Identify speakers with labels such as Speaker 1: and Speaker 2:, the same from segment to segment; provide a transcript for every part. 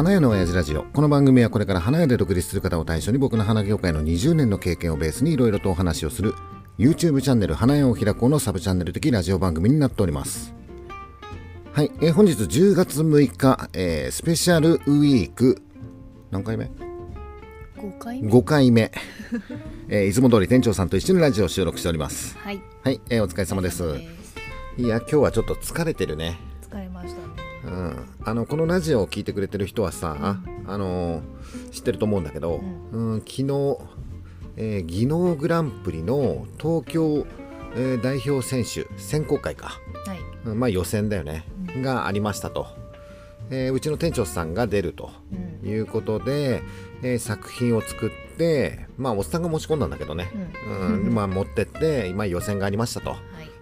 Speaker 1: 花屋の親父ラジオ。この番組はこれから花屋で独立する方を対象に僕の花業界の20年の経験をベースにいろいろとお話をする YouTube チャンネル花屋を開こうのサブチャンネル的ラジオ番組になっております。はい、えー本日10月6日、えースペシャルウィーク。何回目
Speaker 2: ？5回目
Speaker 1: ?5 回目、えーいつも通り店長さんと一緒にラジオを収録しております。
Speaker 2: はい。
Speaker 1: はい、えーお疲れ様です。いや今日はちょっと疲れてるねうん、あのこのラジオを聞いてくれてる人はさ、あの知ってると思うんだけど、うん。昨日、えー技能グランプリの東京、えー代表選手選考会か、
Speaker 2: はい。
Speaker 1: うんまあ予選だよね、がありましたと、えーうちの店長さんが出ると。
Speaker 2: うん。
Speaker 1: いうことで、えー作品を作ってまあおっさんが持ち込んだんだけどね、うん。まあ持ってって今予選がありましたと。
Speaker 2: はい。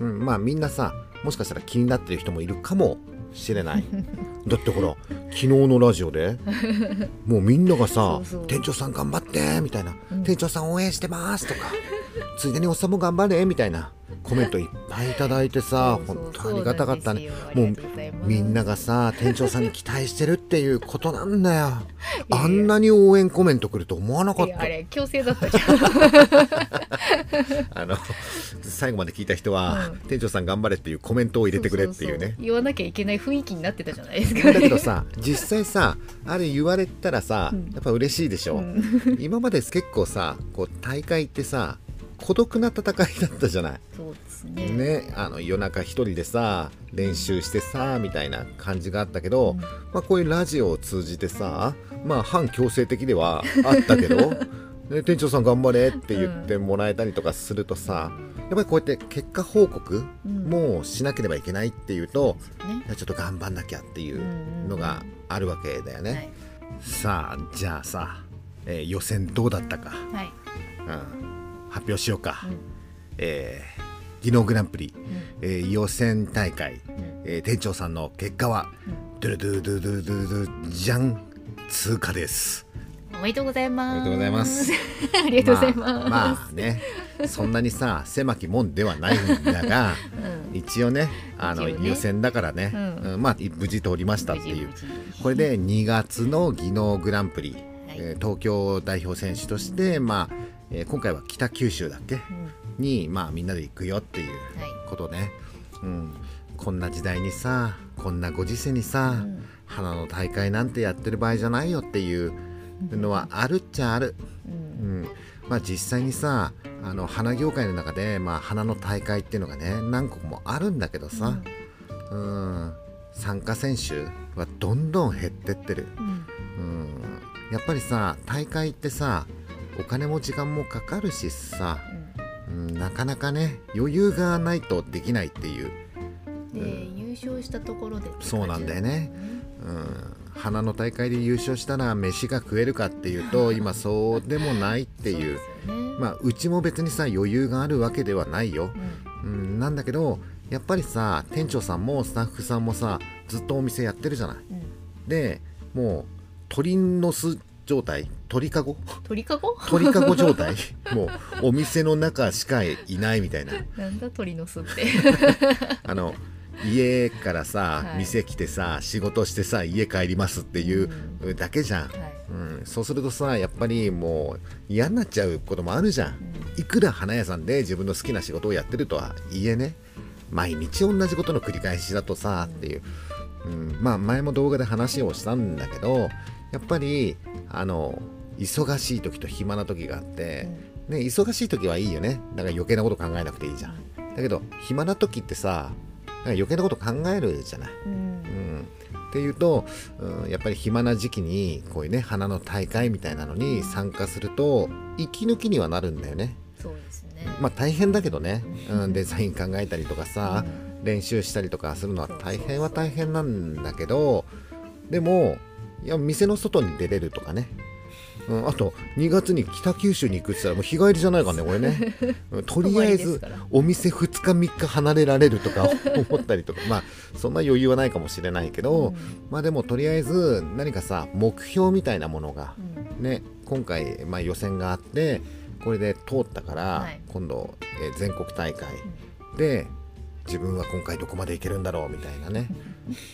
Speaker 1: うん、まあみんなさもしかしたら気になってる人もいるかもしれない。だってほら昨日のラジオでもうみんながさ店長さん頑張って」みたいな、店長さん応援してます」とか「ついでにおっさんも頑張れ」みたいなコメントいっぱいいただいてさ本当ありがたかったね。もうみんながさ店長さんに期待してるっていうことなんだよ。あんなに応援コメント来ると思わなかった。
Speaker 2: あれ強制だったじゃん。
Speaker 1: あの最後まで聞いた人は、
Speaker 2: うん。
Speaker 1: 店長さん頑張れっていうコメントを入れてくれっていうね。
Speaker 2: 言わなきゃいけない雰囲気になってたじゃないですか。
Speaker 1: だけどさ実際さあれ言われたらさ、
Speaker 2: うん。
Speaker 1: やっぱ嬉しいでしょ、
Speaker 2: うん。
Speaker 1: 今まで結構さこう大会ってさ孤独な戦いだったじゃない。
Speaker 2: そうですね。
Speaker 1: ねあの夜中一人でさ練習してさみたいな感じがあったけど、
Speaker 2: うん。
Speaker 1: まあ、こういうラジオを通じてさまあ反強制的ではあったけど ね店長さん頑張れって言ってもらえたりとかするとさ、やっぱりこうやって結果報告
Speaker 2: うん。
Speaker 1: もしなければいけないっていうと、
Speaker 2: ね。
Speaker 1: いやちょっと頑張んなきゃっていうのがあるわけだよね。
Speaker 2: はい。
Speaker 1: さあじゃあさ、えー予選どうだったか、
Speaker 2: はい。
Speaker 1: うん、発表しようか、
Speaker 2: うん。
Speaker 1: えー技能グランプリ、
Speaker 2: うん
Speaker 1: えー予選大会、
Speaker 2: うん
Speaker 1: えー店長さんの結果は、ドゥルドゥルドゥルドゥルドゥルドゥルじゃん通過です。
Speaker 2: おめでとうございます
Speaker 1: おめでとうございます
Speaker 2: ありがとうございます、
Speaker 1: まあ、まあねそんなにさ狭き門ではないんだが
Speaker 2: うん
Speaker 1: 一応ねあの
Speaker 2: ね
Speaker 1: 予選だからね、
Speaker 2: うん
Speaker 1: うんまあ無事通りましたっていうこれで2月の技能グランプリ、
Speaker 2: はい
Speaker 1: えー東京代表選手として、まあえー今回は北九州だっけ
Speaker 2: うん
Speaker 1: に、まあ、みんなで行くよっていう
Speaker 2: はい。
Speaker 1: ことね、うん、こんな時代にさこんなご時世にさ、
Speaker 2: うん。
Speaker 1: 花の大会なんてやってる場合じゃないよっていうのはあるっちゃある、
Speaker 2: うん。
Speaker 1: うん。まあ、実際にさあの花業界の中で、まあ、花の大会っていうのがね何個もあるんだけどさ、うん、参加選手はどんどん減ってってる、
Speaker 2: うん。
Speaker 1: うん、やっぱりさ大会ってさお金も時間もかかるしさ、うん、なかなかね余裕がないとできないっていう、
Speaker 2: うんで優勝したところで
Speaker 1: そうなんだよね。うん、花の大会で優勝したら飯が食えるかっていうと 今そうでもないっていう。
Speaker 2: ね。
Speaker 1: まあうちも別にさ余裕があるわけではないよ、
Speaker 2: うん。
Speaker 1: うん、なんだけどやっぱりさ店長さんもスタッフさんもさずっとお店やってるじゃない。
Speaker 2: うん。
Speaker 1: でもう鳥の巣状態？鳥かご？
Speaker 2: 鳥かご？
Speaker 1: 鳥かご状態？もうお店の中しかいないみたいな。
Speaker 2: なんだ鳥の巣って。
Speaker 1: あの家からさ、
Speaker 2: はい。
Speaker 1: 店来てさ仕事してさ家帰りますっていうだけじゃん、
Speaker 2: はい。
Speaker 1: うん、そうするとさやっぱりもう嫌になっちゃうこともあるじゃん、いくら花屋さんで自分の好きな仕事をやってるとはいえね。毎日同じことの繰り返しだとさっていう、うん、まあ前も動画で話をしたんだけどやっぱりあの忙しい時と暇な時があって、ね、忙しい時はいいよね。だから余計なこと考えなくていいじゃん。だけど暇な時ってさなんか余計なこと考えるじゃない。
Speaker 2: うん。
Speaker 1: うん、っていうと、うん、やっぱり暇な時期にこういうね花の大会みたいなのに参加すると息抜きにはなるんだよね。
Speaker 2: そうですね。
Speaker 1: まあ大変だけどね、うん、デザイン考えたりとかさ、練習したりとかするのは大変は大変なんだけどでもいや店の外に出れるとかね。うん、あと2月に北九州に行くって言ったらもう日帰りじゃないからねこれね。うんとりあえずお店2日3日離れられるとか 思ったりとか。まあそんな余裕はないかもしれないけど、
Speaker 2: うん。
Speaker 1: まあでもとりあえず何かさ目標みたいなものが
Speaker 2: うん。
Speaker 1: ね今回、まあ、予選があってこれで通ったから、
Speaker 2: はい。
Speaker 1: 今度、えー全国大会で自分は今回どこまでいけるんだろうみたいなね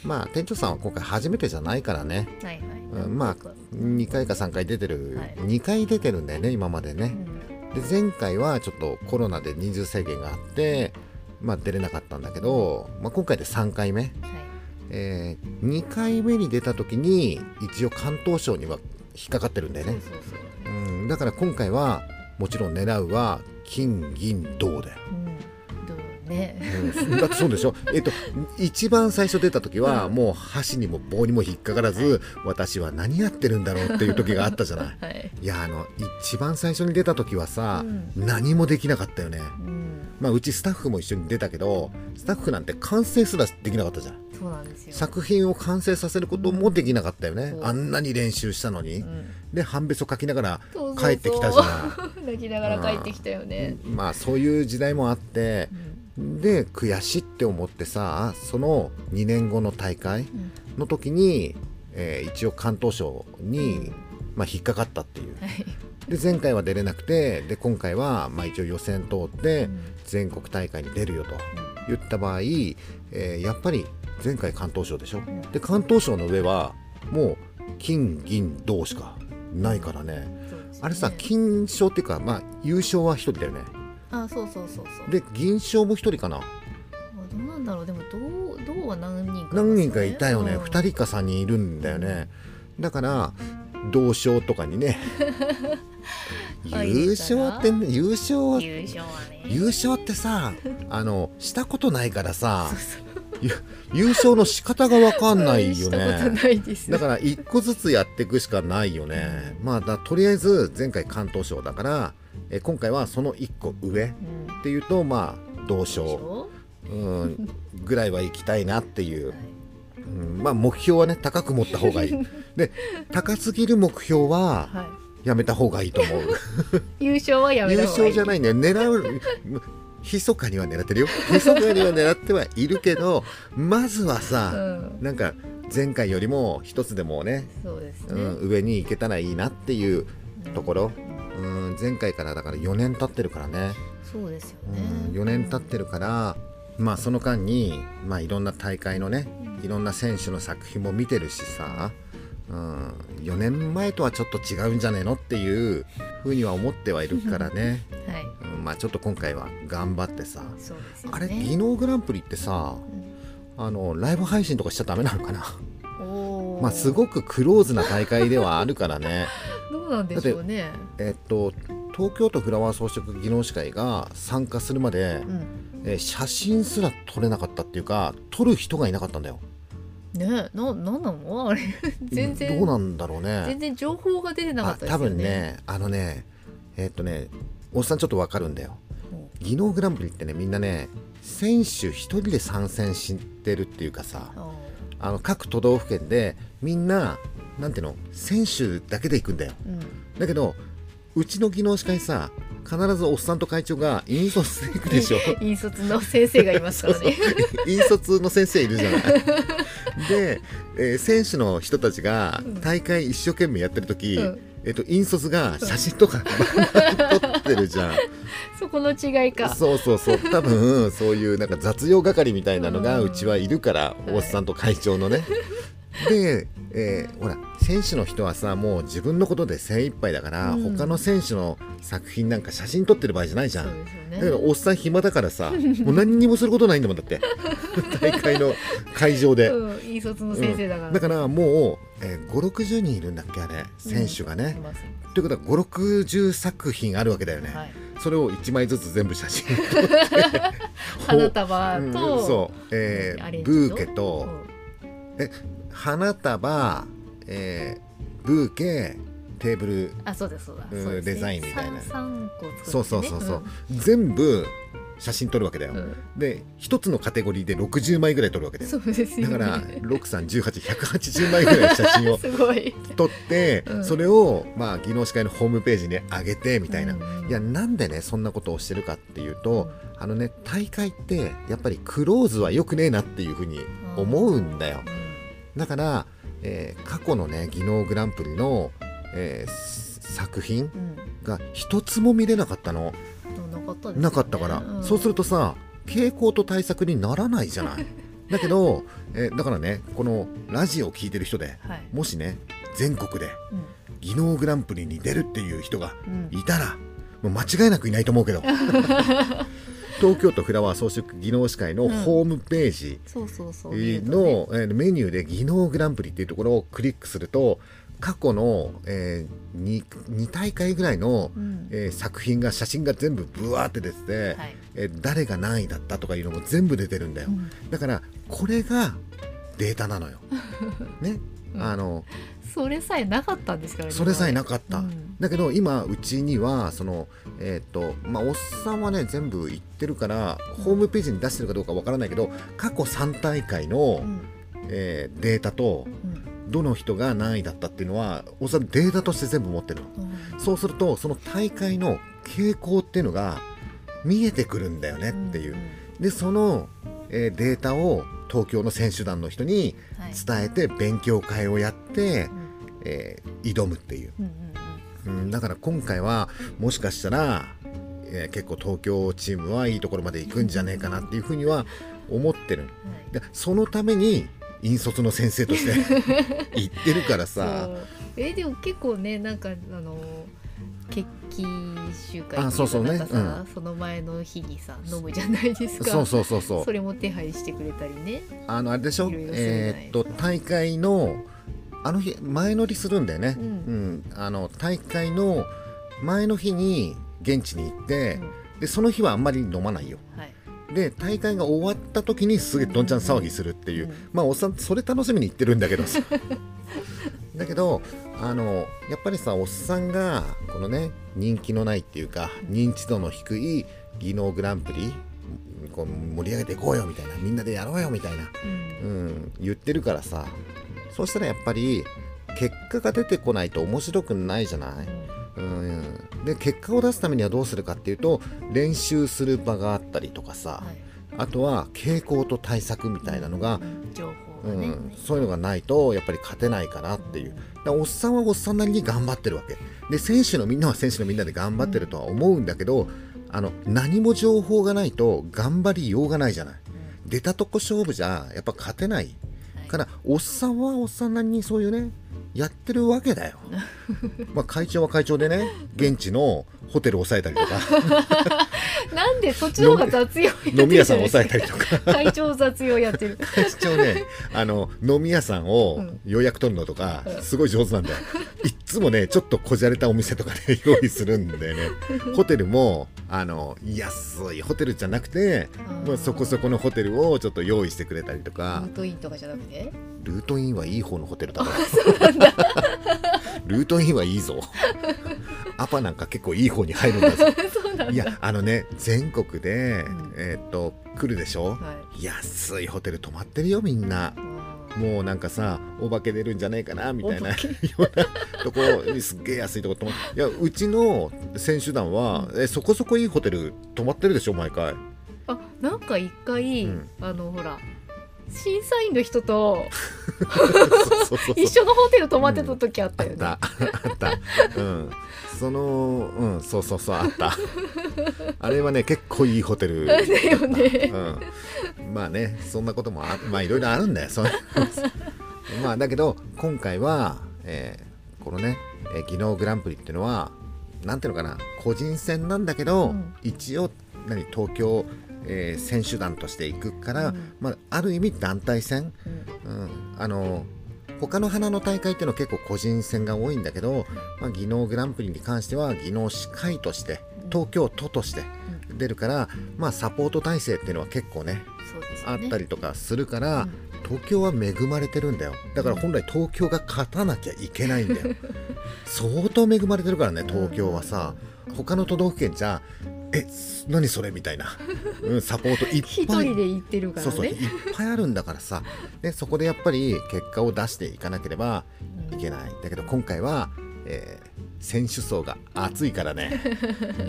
Speaker 1: まあ店長さんは今回初めてじゃないからね、
Speaker 2: はいはい、
Speaker 1: うん、まあ2回か3回出てる、
Speaker 2: はい。
Speaker 1: 2回出てるんだよね今までね。
Speaker 2: う、ん。
Speaker 1: で前回はちょっとコロナで人数制限があって、まあ、出れなかったんだけど、まあ、今回で3回目、
Speaker 2: はい。
Speaker 1: え2回目に出た時に一応関東賞には引っかかってるんだよね、
Speaker 2: そう
Speaker 1: ん、だから今回はもちろん狙うは金銀銅だよ、
Speaker 2: うんね。
Speaker 1: うん、だってそうでしょ？えっと一番最初出た時はもう箸にも棒にも引っかからず私は何やってるんだろうっていう時があったじゃない？
Speaker 2: はい。
Speaker 1: いやあの一番最初に出た時はさ、
Speaker 2: うん。
Speaker 1: 何もできなかったよね。
Speaker 2: うん。
Speaker 1: まあうちスタッフも一緒に出たけどスタッフなんて完成すらできなかったじゃん。
Speaker 2: そうなんですよ。
Speaker 1: 作品を完成させることもできなかったよね、
Speaker 2: そう
Speaker 1: あんなに練習したのに、
Speaker 2: うん。
Speaker 1: で半べそ書きながら帰ってきたじゃ
Speaker 2: 泣きながら帰ってきたよね。
Speaker 1: ん。まあそういう時代もあってで悔しいって思ってさその2年後の大会
Speaker 2: うん。
Speaker 1: の時に、えー一応関東賞に、まあ、引っかかったっていう。
Speaker 2: はい。
Speaker 1: で前回は出れなくてで今回は、まあ、一応予選通って
Speaker 2: うん。
Speaker 1: 全国大会に出るよと言った場合、えーやっぱり前回関東賞でしょ？
Speaker 2: ん。
Speaker 1: で関東賞の上はもう金銀銅しかないからね。
Speaker 2: ね。
Speaker 1: あれさ金賞っていうか、まあ、優勝は1人だよね
Speaker 2: あそうそうそうそう。
Speaker 1: で銀賞も1人かな？
Speaker 2: あどうなんだろう。でもどうどうは何人かいます
Speaker 1: 何人かいたよね、
Speaker 2: うん。
Speaker 1: 2人か3人いるんだよね。だから銅賞とかにね。優勝ってね優勝
Speaker 2: 優勝はね。
Speaker 1: 優勝ってさあのしたことないからさ優勝の仕方が分かんないよね。だから一個ずつやっていくしかないよね。まあだとりあえず前回関東賞だからえ今回はその1個上っ
Speaker 2: うん。
Speaker 1: ていうとまあ銅
Speaker 2: でし
Speaker 1: 賞、
Speaker 2: ょ
Speaker 1: うん、ぐらいは行きたいなっていう。
Speaker 2: はい。
Speaker 1: うん。まあ目標はね高く持った方がいい。で高すぎる目標は
Speaker 2: は
Speaker 1: やめた方がいいと思う。
Speaker 2: い 優勝はやめ
Speaker 1: 優
Speaker 2: た方がいい。
Speaker 1: 勝じゃないね。狙う密かには狙ってるよ。密かには狙ってはいるけどまずはさ、
Speaker 2: うん。
Speaker 1: なんか前回よりも一つでもね、
Speaker 2: そうですね。
Speaker 1: うん、上に行けたらいいなっていうところ、うん、前回からだから4年経ってるからね、
Speaker 2: そうですよ
Speaker 1: うん、
Speaker 2: ね
Speaker 1: 4年経ってるからまあその間に、まあ、いろんな大会のねいろんな選手の作品も見てるしさ、うん、4年前とはちょっと違うんじゃねえのっていうふうには思ってはいるからね、
Speaker 2: はい。
Speaker 1: うん、まあちょっと今回は頑張ってさ
Speaker 2: ね。
Speaker 1: あれ技能グランプリってさあのライブ配信とかしちゃダメなのかな？まあすごくクローズな大会ではあるからね
Speaker 2: どうなんでしょうね。
Speaker 1: えっと東京都フラワー装飾技能士会が参加するまで、
Speaker 2: うん。
Speaker 1: えー写真すら撮れなかったっていうか撮る人がいなかったんだよ。
Speaker 2: ねななんなの？あれ。全然。
Speaker 1: どうなんだろう
Speaker 2: 全
Speaker 1: ね
Speaker 2: 然情報が出てなかったですよね。
Speaker 1: 分ねあのねえっとねおっさんちょっとわかるんだよ。
Speaker 2: う。ん
Speaker 1: 技能グランプリってねみんなね選手一人で参戦してるっていうかさ
Speaker 2: あ
Speaker 1: あの各都道府県でみんななんていうの？選手だけで行くんだよ。
Speaker 2: ーうん。
Speaker 1: だけどうちの技能士会さ必ずおっさんと会長が引率で行くでしょ。
Speaker 2: 引率の先生がいますからね。
Speaker 1: 引率の先生いるじゃない。で、えー選手の人たちが大会一生懸命やってる時、
Speaker 2: うん。
Speaker 1: えっと引率が写真とか撮ってるじゃん。
Speaker 2: そこの違いか。
Speaker 1: そうそうそう。多分そういうなんか雑用係みたいなのが
Speaker 2: うん。
Speaker 1: うちはいるから、
Speaker 2: い。
Speaker 1: おっさんと会長のねで、えーほら選手の人はさもう自分のことで精一杯だから、
Speaker 2: うん。
Speaker 1: 他の選手の作品なんか写真撮ってる場合じゃないじゃん。
Speaker 2: ね。
Speaker 1: だからおっさん暇だからさ もう何にもすることないんだもんだって。大会の会場で、
Speaker 2: うん引率の先生だから、
Speaker 1: だからもう、えー、560人いるんだっけあれ選手が
Speaker 2: い
Speaker 1: ね、
Speaker 2: ます。
Speaker 1: ということは560作品あるわけだよね、
Speaker 2: はい。
Speaker 1: それを1枚ずつ全部写真
Speaker 2: 花束
Speaker 1: うん
Speaker 2: と、
Speaker 1: そう、えーブーケと、花束、えーブーケテーブル
Speaker 2: あそうですそうだ。
Speaker 1: うん
Speaker 2: そうですね。
Speaker 1: デザインみたいな。
Speaker 2: 個作って、ね、
Speaker 1: そうそうそうそう、全部写真撮るわけだよ、
Speaker 2: うん、うん
Speaker 1: で一つのカテゴリーで60枚ぐらい撮るわけだよ。
Speaker 2: そうですよね。
Speaker 1: だから6318180枚ぐらい写真を 撮って、
Speaker 2: うん。
Speaker 1: それをまあ技能士会のホームページに上げてみたいな、
Speaker 2: うん。
Speaker 1: いやなんでねそんなことをしてるかっていうと、あのね大会ってやっぱりクローズは良くねえなっていうふうに思うんだよ、だから、えー過去のね技能グランプリの、えー作品
Speaker 2: うん、
Speaker 1: が一つも見れなかったの。
Speaker 2: うん、なかった
Speaker 1: から、
Speaker 2: うん。
Speaker 1: そうするとさ傾向と対策にならないじゃない。だけど、えーだからねこのラジオを聞いてる人で
Speaker 2: はい。
Speaker 1: もしね全国で
Speaker 2: うん。
Speaker 1: 技能グランプリに出るっていう人が
Speaker 2: うん。
Speaker 1: いたら、もう間違いなくいないと思うけど 東京都フラワー装飾技能士会のホームページの、メニューで技能グランプリっていうところをクリックすると過去の、え 2, 2大会ぐらいの、
Speaker 2: うん。
Speaker 1: えー作品が写真が全部ブワーって出てて、
Speaker 2: はい。
Speaker 1: えー誰が何位だったとかいうのも全部出てるんだよ、
Speaker 2: うん。
Speaker 1: だからこれがデータなのよ。ね、
Speaker 2: うん
Speaker 1: あの
Speaker 2: それさえなかったんですからね
Speaker 1: それさえなかった、
Speaker 2: うん。
Speaker 1: だけど今うちにはそのえっ、とまあおっさんはね全部言ってるからホームページに出してるかどうかわからないけど過去3大会の、
Speaker 2: うん。
Speaker 1: えーデータと
Speaker 2: うん。
Speaker 1: どの人が何位だったっていうのはおっさんデータとして全部持ってるの。
Speaker 2: うん。
Speaker 1: そうするとその大会の傾向っていうのが見えてくるんだよねっていう、でその、えーデータを東京の選手団の人に
Speaker 2: はい。
Speaker 1: 伝えて勉強会をやって、
Speaker 2: うん。
Speaker 1: えー挑むっていう、
Speaker 2: うんうん
Speaker 1: うん、だから今回はもしかしたら、えー結構東京チームはいいところまで行くんじゃねえかなっていうふうには思ってる。
Speaker 2: うんはい。
Speaker 1: でそのために引率の先生として 行ってるからさ。
Speaker 2: えでも結構ねなんかあの決起集会
Speaker 1: あそうそうね。
Speaker 2: なんその前の日にさ飲むじゃないですか。
Speaker 1: そうそうそうそう。
Speaker 2: それも手配してくれたりね。
Speaker 1: あのあれでしょ？えーっと大会のあの日前乗りするんだよね、
Speaker 2: うん。
Speaker 1: うん。あの大会の前の日に現地に行って
Speaker 2: う、ん。
Speaker 1: でその日はあんまり飲まないよ。
Speaker 2: はい。
Speaker 1: で大会が終わった時にすげえどんちゃん騒ぎするっていう、
Speaker 2: うん。
Speaker 1: まあおっさんそれ楽しみに行ってるんだけどさ だけどあのやっぱりさおっさんがこのね人気のないっていうか認知度の低い技能グランプリこう盛り上げていこうよみたいなみんなでやろうよみたいな、
Speaker 2: うん。
Speaker 1: うん、言ってるからさそうしたらやっぱり結果が出てこないと面白くないじゃない、うん、で結果を出すためにはどうするかっていうと練習する場があったりとかさ、
Speaker 2: はい。
Speaker 1: あとは傾向と対策みたいなのが、
Speaker 2: うん。
Speaker 1: そういうのがないとやっぱり勝てないかなっていう。おっさんはおっさんなりに頑張ってるわけ。で選手のみんなは選手のみんなで頑張ってるとは思うんだけど、あの何も情報がないと頑張りようがないじゃない。出たとこ勝負じゃやっぱ勝てない。からおっさんはおっさんなりにそういうねやってるわけだよ。まあ会長は会長でね現地のホテルを抑えたりとか。
Speaker 2: なんでそっちの方が雑用
Speaker 1: 飲み屋さんを抑えたりとか。
Speaker 2: 会長雑用やってる。
Speaker 1: 会長ねあの飲み屋さんを
Speaker 2: うん。
Speaker 1: 予約取るのとか
Speaker 2: うん。
Speaker 1: すごい上手なんだよ。い っつもねちょっとこじゃれたお店とかで 用意するんでね。ホテルもあの安いホテルじゃなくてまあ、そこそこのホテルをちょっと用意してくれたりとか。
Speaker 2: ルートインとかじゃなくて？
Speaker 1: ルートインはいい方のホテルだから ルートインはいいぞ。アパなんか結構いい方に入るんだぞ。
Speaker 2: そうなんだ。
Speaker 1: いやあのね全国で、
Speaker 2: ん。
Speaker 1: えーっと来るでしょ、
Speaker 2: は
Speaker 1: 安いホテル泊まってるよみんなもうなんかさお化け出るんじゃないかなみたいな ようなところにすっげえ安いとこ泊まいやうちの選手団は、えそこそこいいホテル泊まってるでしょ毎回。
Speaker 2: あなんか一回、
Speaker 1: うん。
Speaker 2: あのほら審査員の人と一緒のホテル泊まってた時あったよね、
Speaker 1: あったあった。うんそのうんそうそうそうあった。あれはね結構いいホテル
Speaker 2: だよね。
Speaker 1: うん、まあねそんなこともあまあいろいろあるんだよ。まあだけど今回は、えーこのね、えー技能グランプリっていうのはなんていうのかな個人戦なんだけど、
Speaker 2: うん。
Speaker 1: 一応何東京、えー選手団として行くから、
Speaker 2: うん。
Speaker 1: まあ、ある意味団体戦、
Speaker 2: うん。
Speaker 1: うん、あの他の花の大会っていうのは結構個人戦が多いんだけど、まあ、技能グランプリに関しては技能司会として東京都として出るから、まあ、サポート体制っていうのは結構ね
Speaker 2: ね。
Speaker 1: あったりとかするから、
Speaker 2: うん。
Speaker 1: 東京は恵まれてるんだよ。だから本来東京が勝たなきゃいけないんだよ。相当恵まれてるからね東京はさ。他の都道府県じゃえ何それ？みたいな、うん、サポートいっ
Speaker 2: 一
Speaker 1: ぱい。
Speaker 2: 人で行ってるからね。
Speaker 1: そうそういっぱいあるんだからさ。でそこでやっぱり結果を出していかなければいけない。だけど今回は、えー選手層が厚いからね。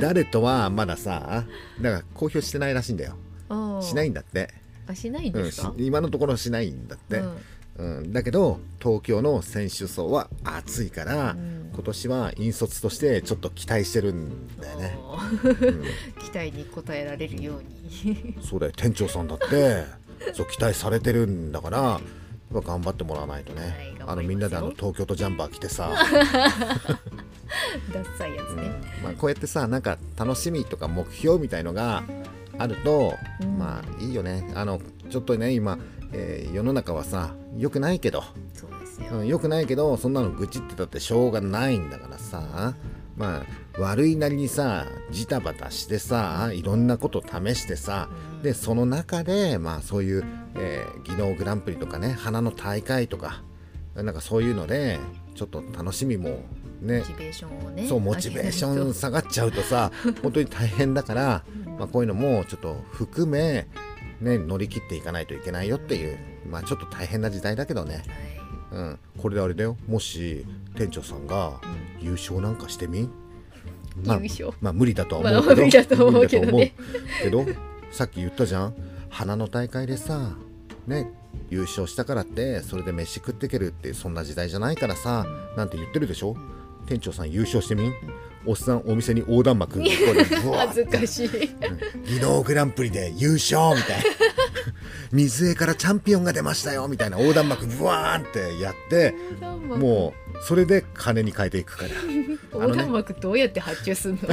Speaker 1: 誰とはまださだから公表してないらしいんだよ。しないんだって、
Speaker 2: あしないんですか、
Speaker 1: 今のところしないんだって、
Speaker 2: うん
Speaker 1: うん、だけど東京の選手層は熱いから、
Speaker 2: うん。
Speaker 1: 今年は引率としてちょっと期待してるんだよね、うん、
Speaker 2: 期待に応えられるように。
Speaker 1: そうだよ。店長さんだってそう期待されてるんだから頑張ってもらわないとね、
Speaker 2: はい
Speaker 1: あのみんなであの東京都ジャンバー着てさ、
Speaker 2: ダッサいやつ
Speaker 1: うん。
Speaker 2: ね、
Speaker 1: まあ、こうやってさなんか楽しみとか目標みたいのがあると、
Speaker 2: うん。
Speaker 1: まあいいよね。あのちょっとね今、えー世の中はさ良くないけど、
Speaker 2: そう
Speaker 1: ん、良くないけどそんなの愚痴ってたってしょうがないんだからさ。まあ悪いなりにさジタバタしてさいろんなこと試してさ
Speaker 2: うん。
Speaker 1: でその中でまあそういう、えー技能グランプリとかね花の大会とかなんかそういうのでちょっと楽しみもね
Speaker 2: モチベーションをね
Speaker 1: そうモチベーション下がっちゃうとさ本当に大変だから、まあ、こういうのもちょっと含め、ね、乗り切っていかないといけないよっていう、まあ、ちょっと大変な時代だけどね、
Speaker 2: はい
Speaker 1: うん、これであれだよ。もし店長さんが優勝なんかしてみ？ん、まあ
Speaker 2: 優勝？
Speaker 1: まあ無理だとは思うけど、
Speaker 2: まあ無理だと思うけど
Speaker 1: さっき言ったじゃん。花の大会でさね優勝したからってそれで飯食っていけるってそんな時代じゃないからさ、なんて言ってるでしょ？店長さん優勝してみ？んおっさんお店に横断幕
Speaker 2: 恥ずかしい。
Speaker 1: 技能グランプリで優勝みたいな。水江からチャンピオンが出ましたよみたいな横断幕ブワーンってやってもうそれで金に変えていくから。
Speaker 2: 横断幕どうやって発注すんの？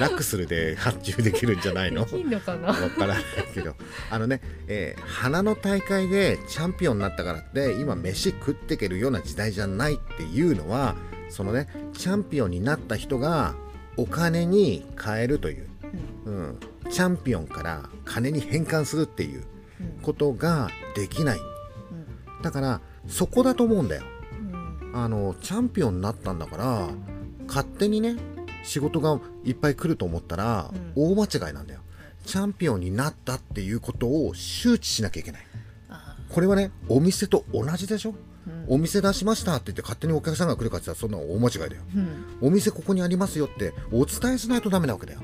Speaker 1: ラクスルで発注できるんじゃないの？
Speaker 2: できんのかな？
Speaker 1: わからないけど。あのね、えー花の大会でチャンピオンになったからって今飯食っていけるような時代じゃないっていうのはそのねチャンピオンになった人がお金に変えるという、うん、チャンピオンから金に変換するっていうことができない。だからそこだと思うんだよ。
Speaker 2: うん。
Speaker 1: あのチャンピオンになったんだから勝手にね仕事がいっぱい来ると思ったら大間違いなんだよ。チャンピオンになったっていうことを周知しなきゃいけない。
Speaker 2: あ
Speaker 1: これはねお店と同じでしょ。
Speaker 2: うん
Speaker 1: お店出しましたって言って勝手にお客さんが来るかって言ったらそんなの大間違いだよ。
Speaker 2: うん。
Speaker 1: お店ここにありますよってお伝えしないとダメなわけだよ。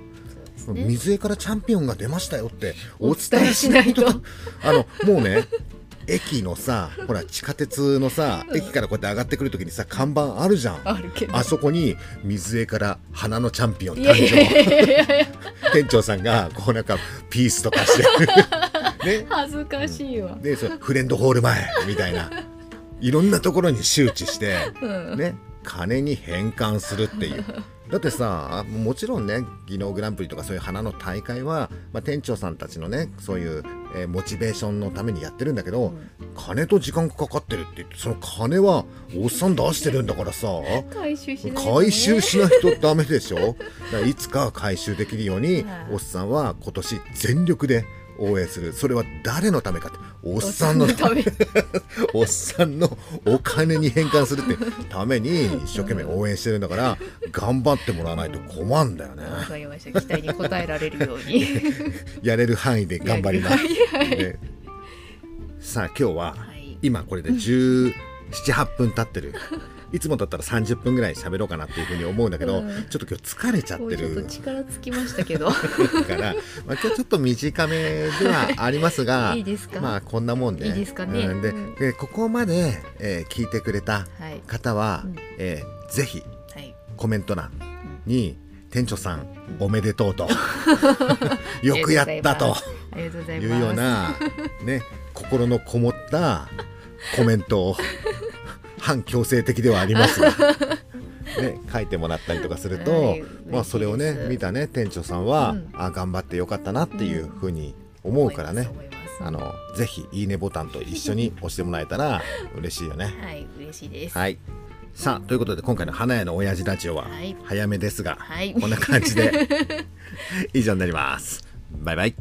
Speaker 2: ね。
Speaker 1: 水江からチャンピオンが出ましたよってお
Speaker 2: お
Speaker 1: 伝え
Speaker 2: しない
Speaker 1: と。
Speaker 2: と。
Speaker 1: あのもうね駅のさほら地下鉄のさ駅からこうやって上がってくるときにさ看板あるじゃん。
Speaker 2: あるけど。
Speaker 1: あそこに水江から花のチャンピオン誕生。店長さんがこうなんかピースとかして。ね。
Speaker 2: 恥ずかしいわ、
Speaker 1: でそれフレンドホール前みたいないろんなところに周知して
Speaker 2: うん。
Speaker 1: ね金に変換するっていう。だってさもちろんね技能グランプリとかそういう花の大会は、まあ、店長さんたちのねそういう、えーモチベーションのためにやってるんだけど、金と時間がかかってるって言ってその金はおっさん出してるんだからさ
Speaker 2: 回収しないとね。
Speaker 1: 回収しないとダメでしょ？だからいつか回収できるように
Speaker 2: はい。
Speaker 1: おっさんは今年全力で応援する。それは誰のためかって。おっさんの
Speaker 2: ため。
Speaker 1: おっさんのお金に変換するって。ために一生懸命応援してるんだから頑張ってもらわないと困るんだよね。
Speaker 2: わかりました。期待に応えられるように。
Speaker 1: やれる範囲で頑張ります、ねさあ今日は
Speaker 2: はい。
Speaker 1: 今これで17、8分経ってるいつもだったら30分ぐらい喋ろうかなっていうふうに思うんだけど、
Speaker 2: うん。
Speaker 1: ちょっと今日疲れちゃっ
Speaker 2: もうちょっと
Speaker 1: てる
Speaker 2: 力尽きましたけど。
Speaker 1: から、まあ、今日ちょっと短めではありますが
Speaker 2: いいですか？
Speaker 1: まあこんなもんで。
Speaker 2: いいですかね？
Speaker 1: うん。で
Speaker 2: うん。
Speaker 1: でここまで、えー聞いてくれた
Speaker 2: はい。
Speaker 1: 方は、
Speaker 2: うん。
Speaker 1: えーぜひ
Speaker 2: はい。
Speaker 1: コメント欄に「店長さんおめでとう」と「よくやった」と
Speaker 2: い
Speaker 1: うような、ね、心のこもったコメントを反強制的ではあります。が、ね、書いてもらったりとかすると、
Speaker 2: はい。
Speaker 1: まあ、それをね見たね店長さんは、
Speaker 2: うん。
Speaker 1: あ頑張ってよかったなっていうふうに思うからね、
Speaker 2: 思います
Speaker 1: あのぜひいいねボタンと一緒に押してもらえたら嬉しいよね。
Speaker 2: はい嬉しいです。
Speaker 1: はい。さあということで今回の花屋の親父ラジオは
Speaker 2: はい。
Speaker 1: 早めですが、
Speaker 2: はい。
Speaker 1: こんな感じで 以上になります。バイバイ。